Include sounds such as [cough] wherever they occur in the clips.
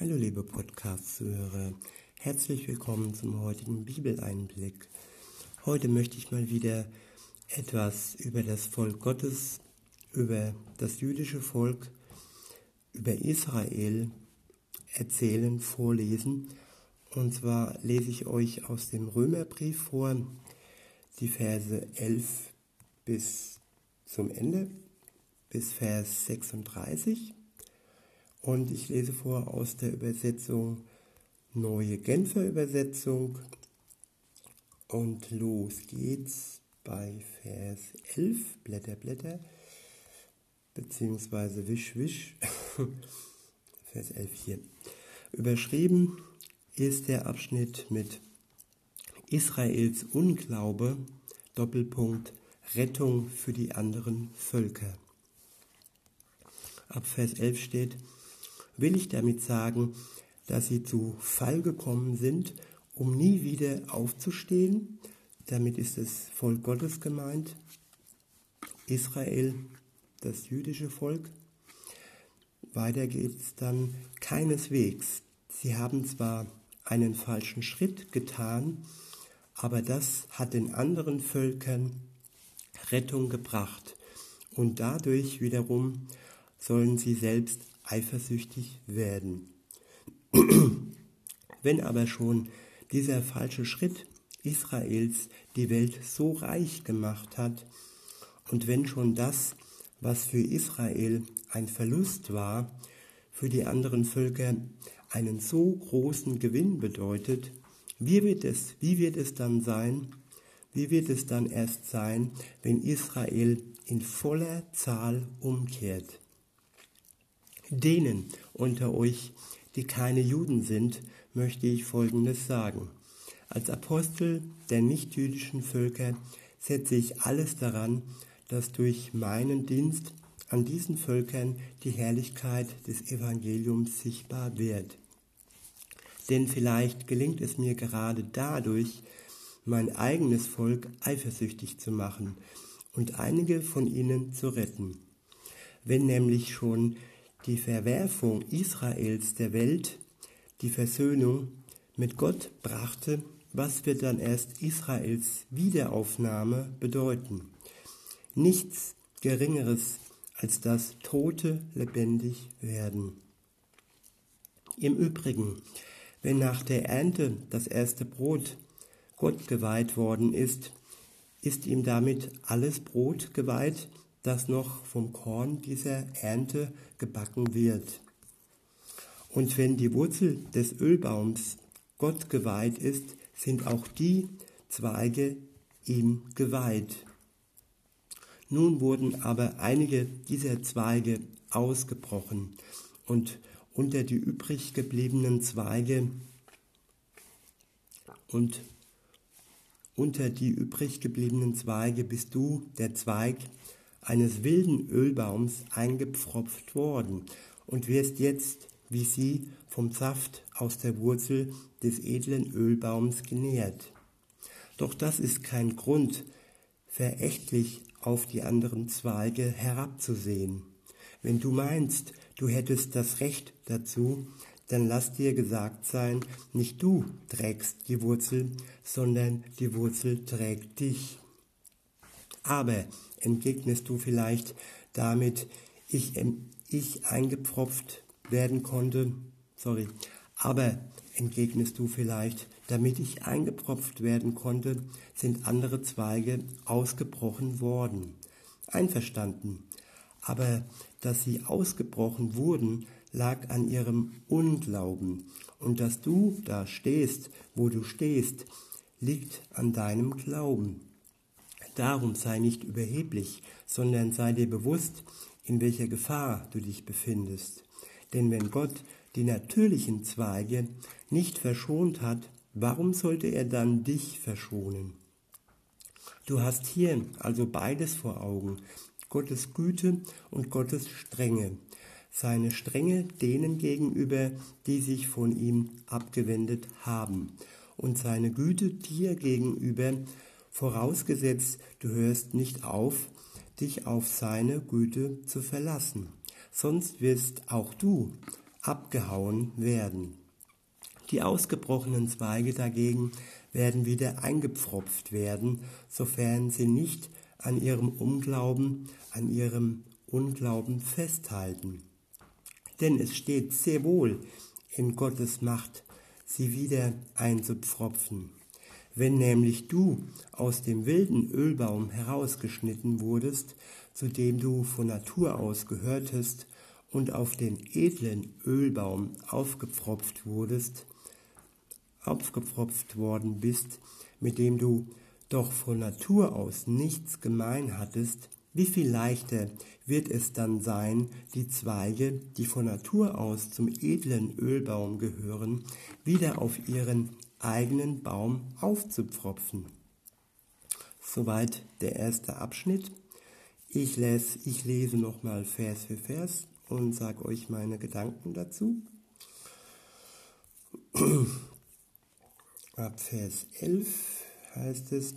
Hallo liebe Podcast-Zuhörer, herzlich willkommen zum heutigen Bibeleinblick. Heute möchte ich mal wieder etwas über das Volk Gottes, über das jüdische Volk, über Israel erzählen, vorlesen. Und zwar lese ich euch aus dem Römerbrief vor, die Verse 11 bis zum Ende, bis Vers 36. Und ich lese vor aus der Übersetzung Neue Genfer Übersetzung. Und los geht's bei Vers 11, Blätter, Blätter, beziehungsweise Wisch, Wisch, [laughs] Vers 11 hier. Überschrieben ist der Abschnitt mit Israels Unglaube, Doppelpunkt, Rettung für die anderen Völker. Ab Vers 11 steht, will ich damit sagen, dass sie zu Fall gekommen sind, um nie wieder aufzustehen. Damit ist das Volk Gottes gemeint, Israel, das jüdische Volk. Weiter geht es dann keineswegs. Sie haben zwar einen falschen Schritt getan, aber das hat den anderen Völkern Rettung gebracht und dadurch wiederum sollen sie selbst eifersüchtig werden. Wenn aber schon dieser falsche Schritt Israels die Welt so reich gemacht hat und wenn schon das, was für Israel ein Verlust war, für die anderen Völker einen so großen Gewinn bedeutet, wie wird es, wie wird es dann sein, wie wird es dann erst sein, wenn Israel in voller Zahl umkehrt? Denen unter euch, die keine Juden sind, möchte ich Folgendes sagen. Als Apostel der nichtjüdischen Völker setze ich alles daran, dass durch meinen Dienst an diesen Völkern die Herrlichkeit des Evangeliums sichtbar wird. Denn vielleicht gelingt es mir gerade dadurch, mein eigenes Volk eifersüchtig zu machen und einige von ihnen zu retten. Wenn nämlich schon die Verwerfung Israels der Welt die Versöhnung mit Gott brachte, was wird dann erst Israels Wiederaufnahme bedeuten? Nichts Geringeres, als dass Tote lebendig werden. Im Übrigen, wenn nach der Ernte das erste Brot Gott geweiht worden ist, ist ihm damit alles Brot geweiht, das noch vom Korn dieser Ernte gebacken wird. Und wenn die Wurzel des Ölbaums Gott geweiht ist, sind auch die Zweige ihm geweiht. Nun wurden aber einige dieser Zweige ausgebrochen und unter die übrig gebliebenen Zweige und unter die übrig gebliebenen Zweige bist du der Zweig, eines wilden Ölbaums eingepfropft worden und wirst jetzt, wie sie, vom Saft aus der Wurzel des edlen Ölbaums genährt. Doch das ist kein Grund, verächtlich auf die anderen Zweige herabzusehen. Wenn du meinst, du hättest das Recht dazu, dann lass dir gesagt sein, nicht du trägst die Wurzel, sondern die Wurzel trägt dich. Aber entgegnest du vielleicht damit, ich, ich eingepfropft werden konnte, sorry, aber entgegnest du vielleicht, damit ich eingepropft werden konnte, sind andere Zweige ausgebrochen worden. Einverstanden. Aber dass sie ausgebrochen wurden, lag an ihrem Unglauben. Und dass du da stehst, wo du stehst, liegt an deinem Glauben. Darum sei nicht überheblich, sondern sei dir bewusst, in welcher Gefahr du dich befindest. Denn wenn Gott die natürlichen Zweige nicht verschont hat, warum sollte er dann dich verschonen? Du hast hier also beides vor Augen, Gottes Güte und Gottes Strenge. Seine Strenge denen gegenüber, die sich von ihm abgewendet haben, und seine Güte dir gegenüber, vorausgesetzt du hörst nicht auf, dich auf seine Güte zu verlassen. Sonst wirst auch du abgehauen werden. Die ausgebrochenen Zweige dagegen werden wieder eingepfropft werden, sofern sie nicht an ihrem Unglauben, an ihrem Unglauben festhalten. Denn es steht sehr wohl in Gottes Macht, sie wieder einzupfropfen. Wenn nämlich du aus dem wilden Ölbaum herausgeschnitten wurdest, zu dem du von Natur aus gehörtest, und auf den edlen Ölbaum aufgepfropft wurdest, aufgepfropft worden bist, mit dem du doch von Natur aus nichts gemein hattest, wie viel leichter wird es dann sein, die Zweige, die von Natur aus zum edlen Ölbaum gehören, wieder auf ihren eigenen Baum aufzupfropfen. Soweit der erste Abschnitt. Ich lese, ich lese nochmal Vers für Vers und sage euch meine Gedanken dazu. [clears throat] Ab Vers 11 heißt es,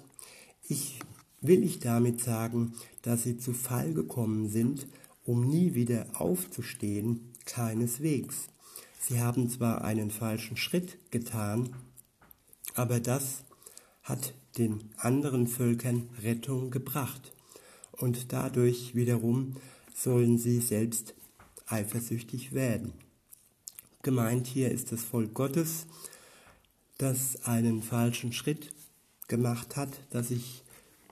ich will ich damit sagen, dass sie zu Fall gekommen sind, um nie wieder aufzustehen, keineswegs. Sie haben zwar einen falschen Schritt getan, aber das hat den anderen Völkern Rettung gebracht, und dadurch wiederum sollen sie selbst eifersüchtig werden. Gemeint hier ist das Volk Gottes, das einen falschen Schritt gemacht hat, das sich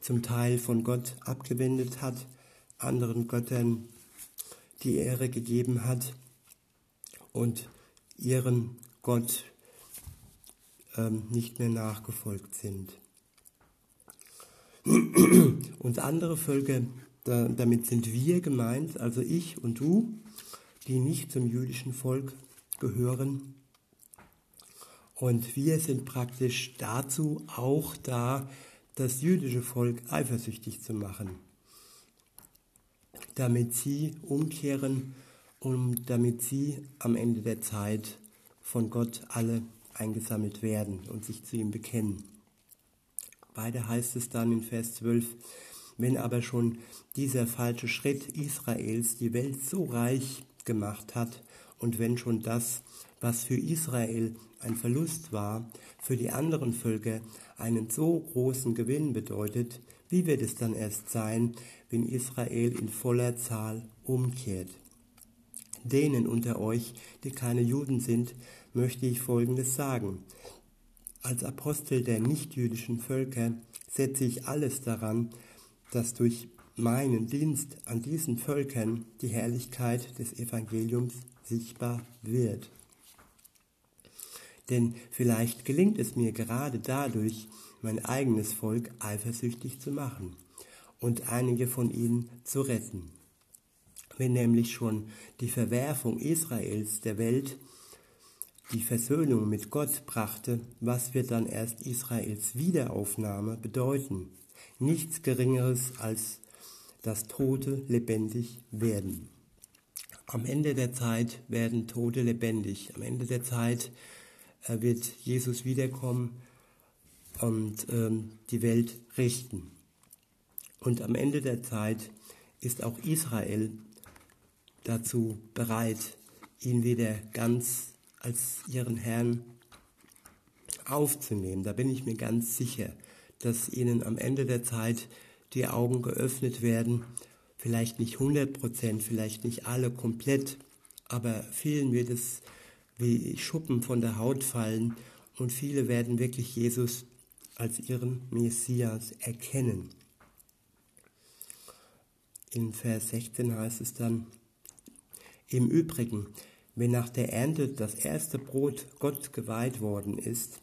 zum Teil von Gott abgewendet hat, anderen Göttern die Ehre gegeben hat und ihren Gott nicht mehr nachgefolgt sind. Und andere Völker, da, damit sind wir gemeint, also ich und du, die nicht zum jüdischen Volk gehören. Und wir sind praktisch dazu auch da, das jüdische Volk eifersüchtig zu machen, damit sie umkehren und damit sie am Ende der Zeit von Gott alle eingesammelt werden und sich zu ihm bekennen. Weiter heißt es dann in Vers 12, wenn aber schon dieser falsche Schritt Israels die Welt so reich gemacht hat und wenn schon das, was für Israel ein Verlust war, für die anderen Völker einen so großen Gewinn bedeutet, wie wird es dann erst sein, wenn Israel in voller Zahl umkehrt? Denen unter euch, die keine Juden sind, möchte ich Folgendes sagen. Als Apostel der nichtjüdischen Völker setze ich alles daran, dass durch meinen Dienst an diesen Völkern die Herrlichkeit des Evangeliums sichtbar wird. Denn vielleicht gelingt es mir gerade dadurch, mein eigenes Volk eifersüchtig zu machen und einige von ihnen zu retten. Wenn nämlich schon die Verwerfung Israels der Welt die Versöhnung mit Gott brachte, was wird dann erst Israels Wiederaufnahme bedeuten? Nichts Geringeres als das Tote lebendig werden. Am Ende der Zeit werden Tote lebendig. Am Ende der Zeit äh, wird Jesus wiederkommen und ähm, die Welt richten. Und am Ende der Zeit ist auch Israel dazu bereit, ihn wieder ganz als ihren Herrn aufzunehmen. Da bin ich mir ganz sicher, dass ihnen am Ende der Zeit die Augen geöffnet werden. Vielleicht nicht 100 Prozent, vielleicht nicht alle komplett, aber vielen wird es wie Schuppen von der Haut fallen und viele werden wirklich Jesus als ihren Messias erkennen. In Vers 16 heißt es dann, im Übrigen, wenn nach der Ernte das erste Brot Gott geweiht worden ist,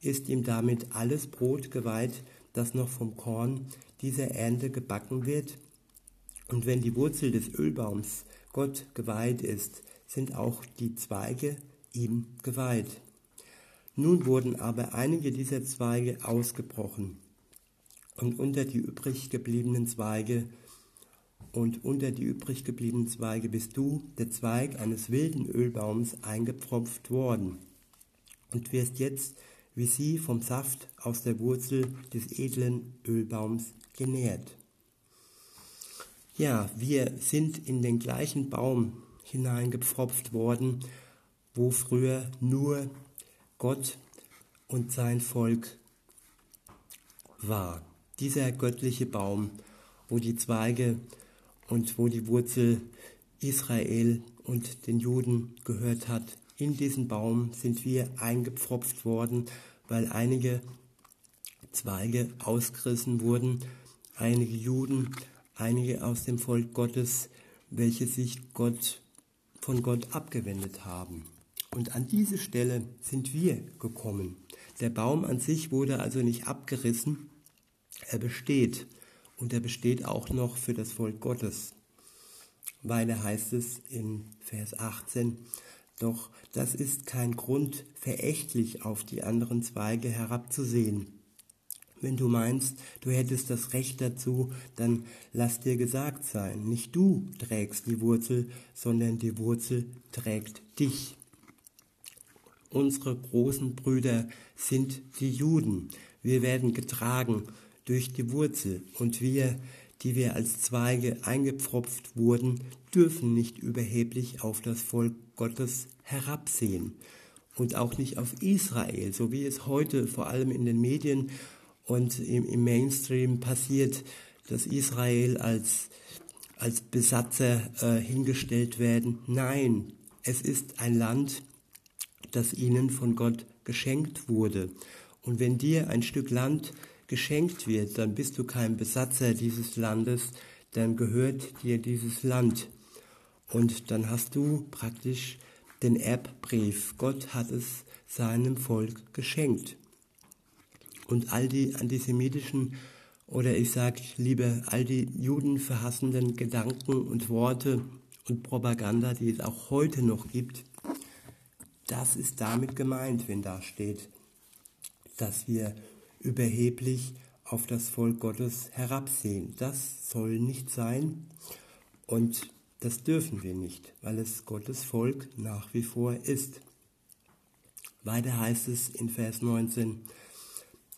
ist ihm damit alles Brot geweiht, das noch vom Korn dieser Ernte gebacken wird. Und wenn die Wurzel des Ölbaums Gott geweiht ist, sind auch die Zweige ihm geweiht. Nun wurden aber einige dieser Zweige ausgebrochen und unter die übrig gebliebenen Zweige und unter die übrig gebliebenen Zweige bist du, der Zweig eines wilden Ölbaums, eingepfropft worden und wirst jetzt wie sie vom Saft aus der Wurzel des edlen Ölbaums genährt. Ja, wir sind in den gleichen Baum hineingepfropft worden wo früher nur Gott und sein Volk war. Dieser göttliche Baum, wo die Zweige und wo die Wurzel Israel und den Juden gehört hat. In diesen Baum sind wir eingepfropft worden, weil einige Zweige ausgerissen wurden, einige Juden, einige aus dem Volk Gottes, welche sich Gott von Gott abgewendet haben. Und an diese Stelle sind wir gekommen. Der Baum an sich wurde also nicht abgerissen, er besteht und er besteht auch noch für das Volk Gottes. Weiter heißt es in Vers 18, doch das ist kein Grund, verächtlich auf die anderen Zweige herabzusehen. Wenn du meinst, du hättest das Recht dazu, dann lass dir gesagt sein, nicht du trägst die Wurzel, sondern die Wurzel trägt dich. Unsere großen Brüder sind die Juden. Wir werden getragen durch die Wurzel und wir, die wir als Zweige eingepfropft wurden, dürfen nicht überheblich auf das Volk Gottes herabsehen und auch nicht auf Israel, so wie es heute vor allem in den Medien und im, im Mainstream passiert, dass Israel als, als Besatzer äh, hingestellt werden. Nein, es ist ein Land, das ihnen von Gott geschenkt wurde. Und wenn dir ein Stück Land geschenkt wird, dann bist du kein Besatzer dieses Landes, dann gehört dir dieses Land. Und dann hast du praktisch den Erbbrief. Gott hat es seinem Volk geschenkt. Und all die antisemitischen oder ich sage lieber all die judenverhassenden Gedanken und Worte und Propaganda, die es auch heute noch gibt, das ist damit gemeint, wenn da steht, dass wir überheblich auf das Volk Gottes herabsehen. Das soll nicht sein und das dürfen wir nicht, weil es Gottes Volk nach wie vor ist. Weiter heißt es in Vers 19,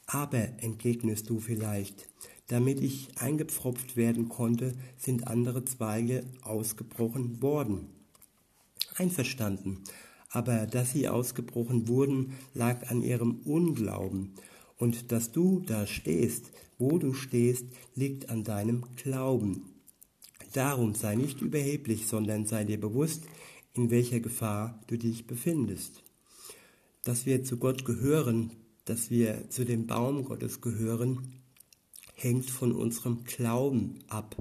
aber entgegnest du vielleicht, damit ich eingepfropft werden konnte, sind andere Zweige ausgebrochen worden. Einverstanden, aber dass sie ausgebrochen wurden, lag an ihrem Unglauben, und dass du da stehst, wo du stehst, liegt an deinem Glauben. Darum sei nicht überheblich, sondern sei dir bewusst, in welcher Gefahr du dich befindest. Dass wir zu Gott gehören, dass wir zu dem Baum Gottes gehören, hängt von unserem Glauben ab.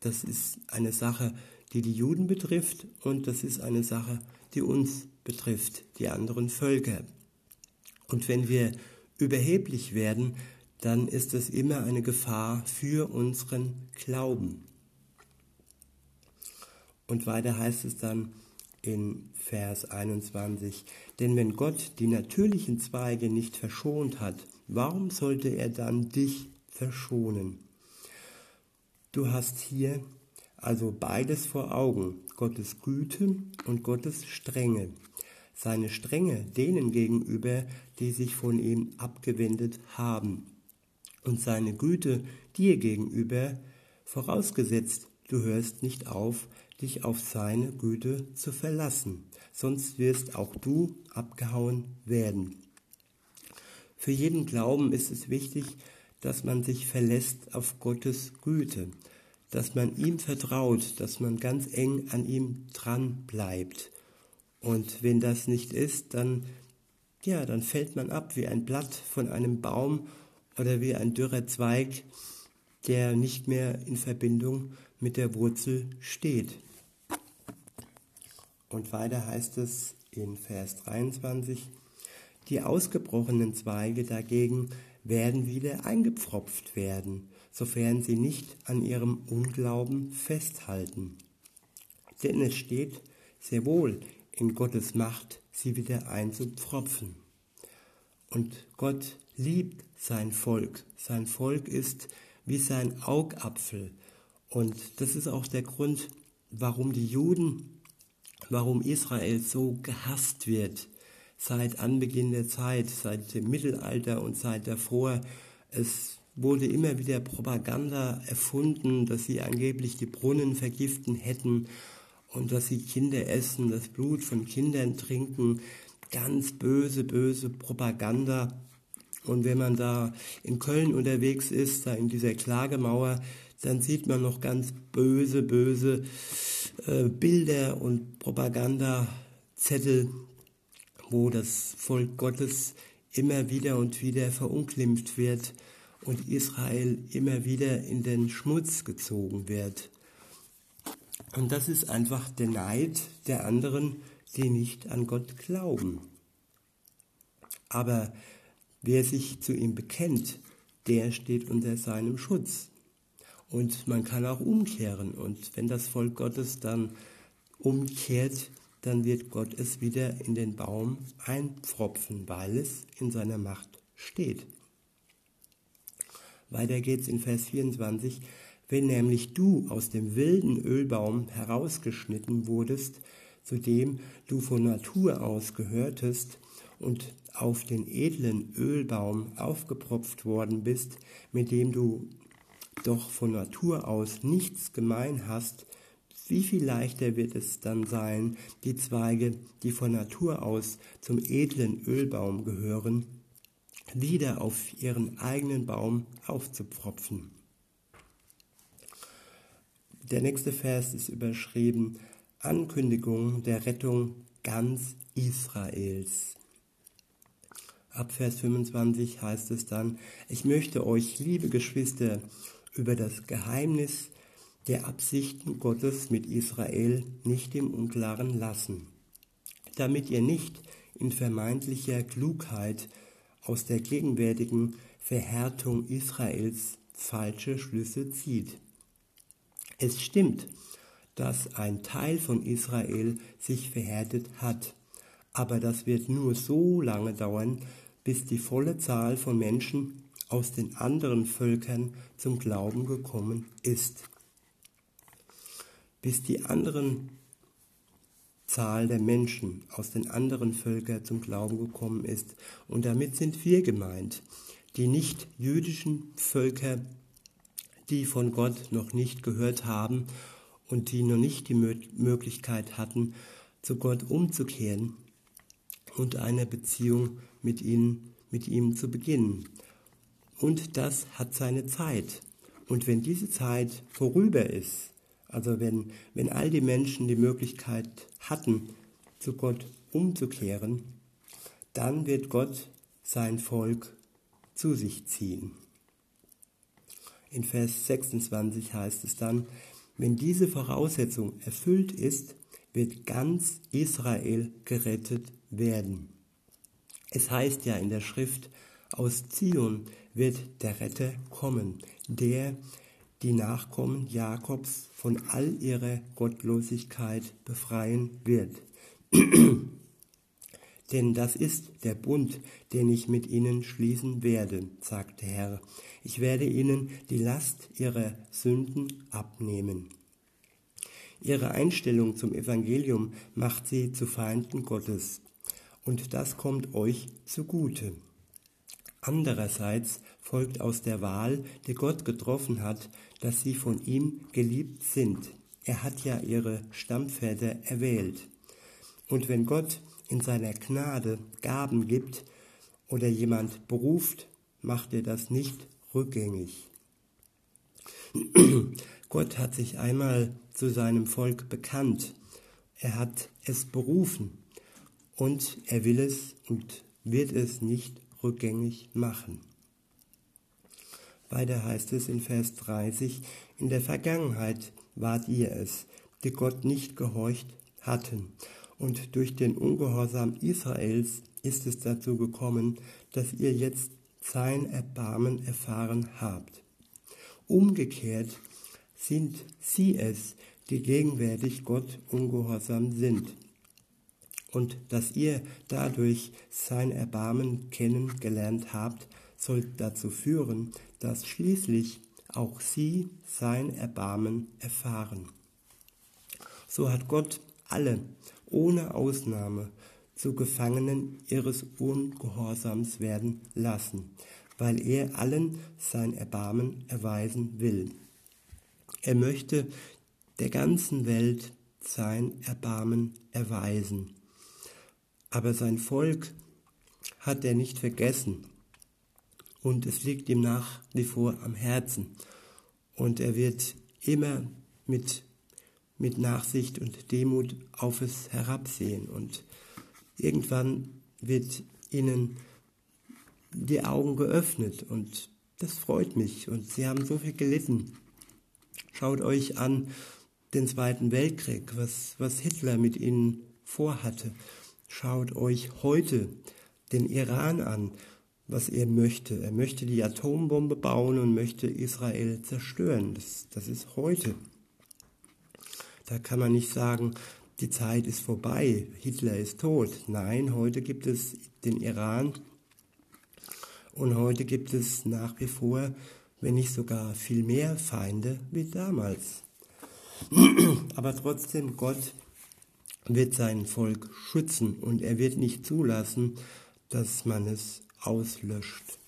Das ist eine Sache, die die Juden betrifft und das ist eine Sache, die uns betrifft, die anderen Völker. Und wenn wir überheblich werden, dann ist es immer eine Gefahr für unseren Glauben. Und weiter heißt es dann in Vers 21, denn wenn Gott die natürlichen Zweige nicht verschont hat, warum sollte er dann dich verschonen? Du hast hier also beides vor Augen, Gottes Güte und Gottes Strenge seine Strenge denen gegenüber, die sich von ihm abgewendet haben, und seine Güte dir gegenüber, vorausgesetzt du hörst nicht auf, dich auf seine Güte zu verlassen, sonst wirst auch du abgehauen werden. Für jeden Glauben ist es wichtig, dass man sich verlässt auf Gottes Güte, dass man ihm vertraut, dass man ganz eng an ihm dran bleibt und wenn das nicht ist, dann, ja, dann fällt man ab wie ein Blatt von einem Baum oder wie ein dürrer Zweig, der nicht mehr in Verbindung mit der Wurzel steht. Und weiter heißt es in Vers 23, die ausgebrochenen Zweige dagegen werden wieder eingepfropft werden, sofern sie nicht an ihrem Unglauben festhalten. Denn es steht sehr wohl in Gottes Macht, sie wieder einzupfropfen. Und Gott liebt sein Volk. Sein Volk ist wie sein Augapfel. Und das ist auch der Grund, warum die Juden, warum Israel so gehasst wird. Seit Anbeginn der Zeit, seit dem Mittelalter und seit davor. Es wurde immer wieder Propaganda erfunden, dass sie angeblich die Brunnen vergiften hätten und dass sie Kinder essen, das Blut von Kindern trinken. Ganz böse, böse Propaganda. Und wenn man da in Köln unterwegs ist, da in dieser Klagemauer, dann sieht man noch ganz böse, böse äh, Bilder und Propagandazettel, wo das Volk Gottes immer wieder und wieder verunglimpft wird und Israel immer wieder in den Schmutz gezogen wird. Und das ist einfach der Neid der anderen, die nicht an Gott glauben. Aber wer sich zu ihm bekennt, der steht unter seinem Schutz. Und man kann auch umkehren. Und wenn das Volk Gottes dann umkehrt, dann wird Gott es wieder in den Baum einpfropfen, weil es in seiner Macht steht. Weiter geht's in Vers 24. Wenn nämlich du aus dem wilden Ölbaum herausgeschnitten wurdest, zu dem du von Natur aus gehörtest und auf den edlen Ölbaum aufgepropft worden bist, mit dem du doch von Natur aus nichts gemein hast, wie viel leichter wird es dann sein, die Zweige, die von Natur aus zum edlen Ölbaum gehören, wieder auf ihren eigenen Baum aufzupfropfen. Der nächste Vers ist überschrieben Ankündigung der Rettung ganz Israels. Ab Vers 25 heißt es dann, ich möchte euch, liebe Geschwister, über das Geheimnis der Absichten Gottes mit Israel nicht im Unklaren lassen, damit ihr nicht in vermeintlicher Klugheit aus der gegenwärtigen Verhärtung Israels falsche Schlüsse zieht. Es stimmt, dass ein Teil von Israel sich verhärtet hat, aber das wird nur so lange dauern, bis die volle Zahl von Menschen aus den anderen Völkern zum Glauben gekommen ist. Bis die anderen Zahl der Menschen aus den anderen Völkern zum Glauben gekommen ist. Und damit sind wir gemeint, die nicht jüdischen Völker, die von Gott noch nicht gehört haben und die noch nicht die Möglichkeit hatten, zu Gott umzukehren und eine Beziehung mit, ihnen, mit ihm zu beginnen. Und das hat seine Zeit. Und wenn diese Zeit vorüber ist, also wenn, wenn all die Menschen die Möglichkeit hatten, zu Gott umzukehren, dann wird Gott sein Volk zu sich ziehen. In Vers 26 heißt es dann, wenn diese Voraussetzung erfüllt ist, wird ganz Israel gerettet werden. Es heißt ja in der Schrift, aus Zion wird der Retter kommen, der die Nachkommen Jakobs von all ihrer Gottlosigkeit befreien wird. [clears throat] Denn das ist der Bund, den ich mit ihnen schließen werde, sagt der Herr. Ich werde ihnen die Last ihrer Sünden abnehmen. Ihre Einstellung zum Evangelium macht sie zu Feinden Gottes und das kommt euch zugute. Andererseits folgt aus der Wahl, die Gott getroffen hat, dass sie von ihm geliebt sind. Er hat ja ihre Stammväter erwählt. Und wenn Gott in seiner Gnade Gaben gibt oder jemand beruft, macht er das nicht rückgängig. [clears throat] Gott hat sich einmal zu seinem Volk bekannt. Er hat es berufen und er will es und wird es nicht rückgängig machen. Weiter heißt es in Vers 30, in der Vergangenheit wart ihr es, die Gott nicht gehorcht hatten, und durch den Ungehorsam Israels ist es dazu gekommen, dass ihr jetzt sein Erbarmen erfahren habt. Umgekehrt sind sie es, die gegenwärtig Gott ungehorsam sind und dass ihr dadurch sein Erbarmen kennengelernt habt, soll dazu führen, dass schließlich auch sie sein Erbarmen erfahren. So hat Gott alle ohne Ausnahme zu Gefangenen ihres Ungehorsams werden lassen, weil er allen sein Erbarmen erweisen will. Er möchte der ganzen Welt sein Erbarmen erweisen. Aber sein Volk hat er nicht vergessen und es liegt ihm nach wie vor am Herzen und er wird immer mit, mit Nachsicht und Demut auf es herabsehen und irgendwann wird ihnen die Augen geöffnet und das freut mich und sie haben so viel gelitten. Schaut euch an den Zweiten Weltkrieg, was, was Hitler mit ihnen vorhatte. Schaut euch heute den Iran an, was er möchte. Er möchte die Atombombe bauen und möchte Israel zerstören. Das, das ist heute. Da kann man nicht sagen, die Zeit ist vorbei, Hitler ist tot. Nein, heute gibt es den Iran und heute gibt es nach wie vor, wenn nicht sogar viel mehr Feinde wie damals. [clears throat] Aber trotzdem, Gott wird sein Volk schützen und er wird nicht zulassen, dass man es auslöscht.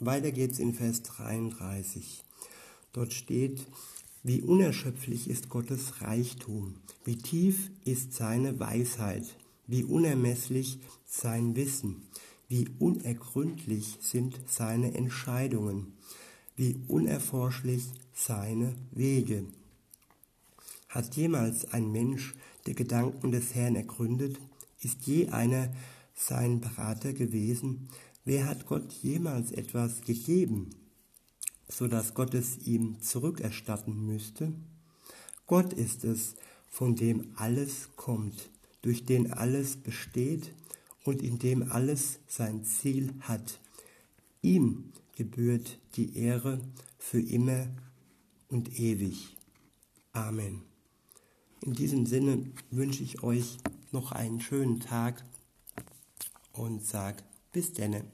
Weiter geht's in Vers 33. Dort steht, wie unerschöpflich ist Gottes Reichtum, wie tief ist seine Weisheit, wie unermesslich sein Wissen, wie unergründlich sind seine Entscheidungen, wie unerforschlich seine Wege. Hat jemals ein Mensch die Gedanken des Herrn ergründet? Ist je einer sein Berater gewesen? Wer hat Gott jemals etwas gegeben, so dass Gott es ihm zurückerstatten müsste? Gott ist es, von dem alles kommt, durch den alles besteht und in dem alles sein Ziel hat. Ihm gebührt die Ehre für immer und ewig. Amen. In diesem Sinne wünsche ich euch noch einen schönen Tag und sag bis denne.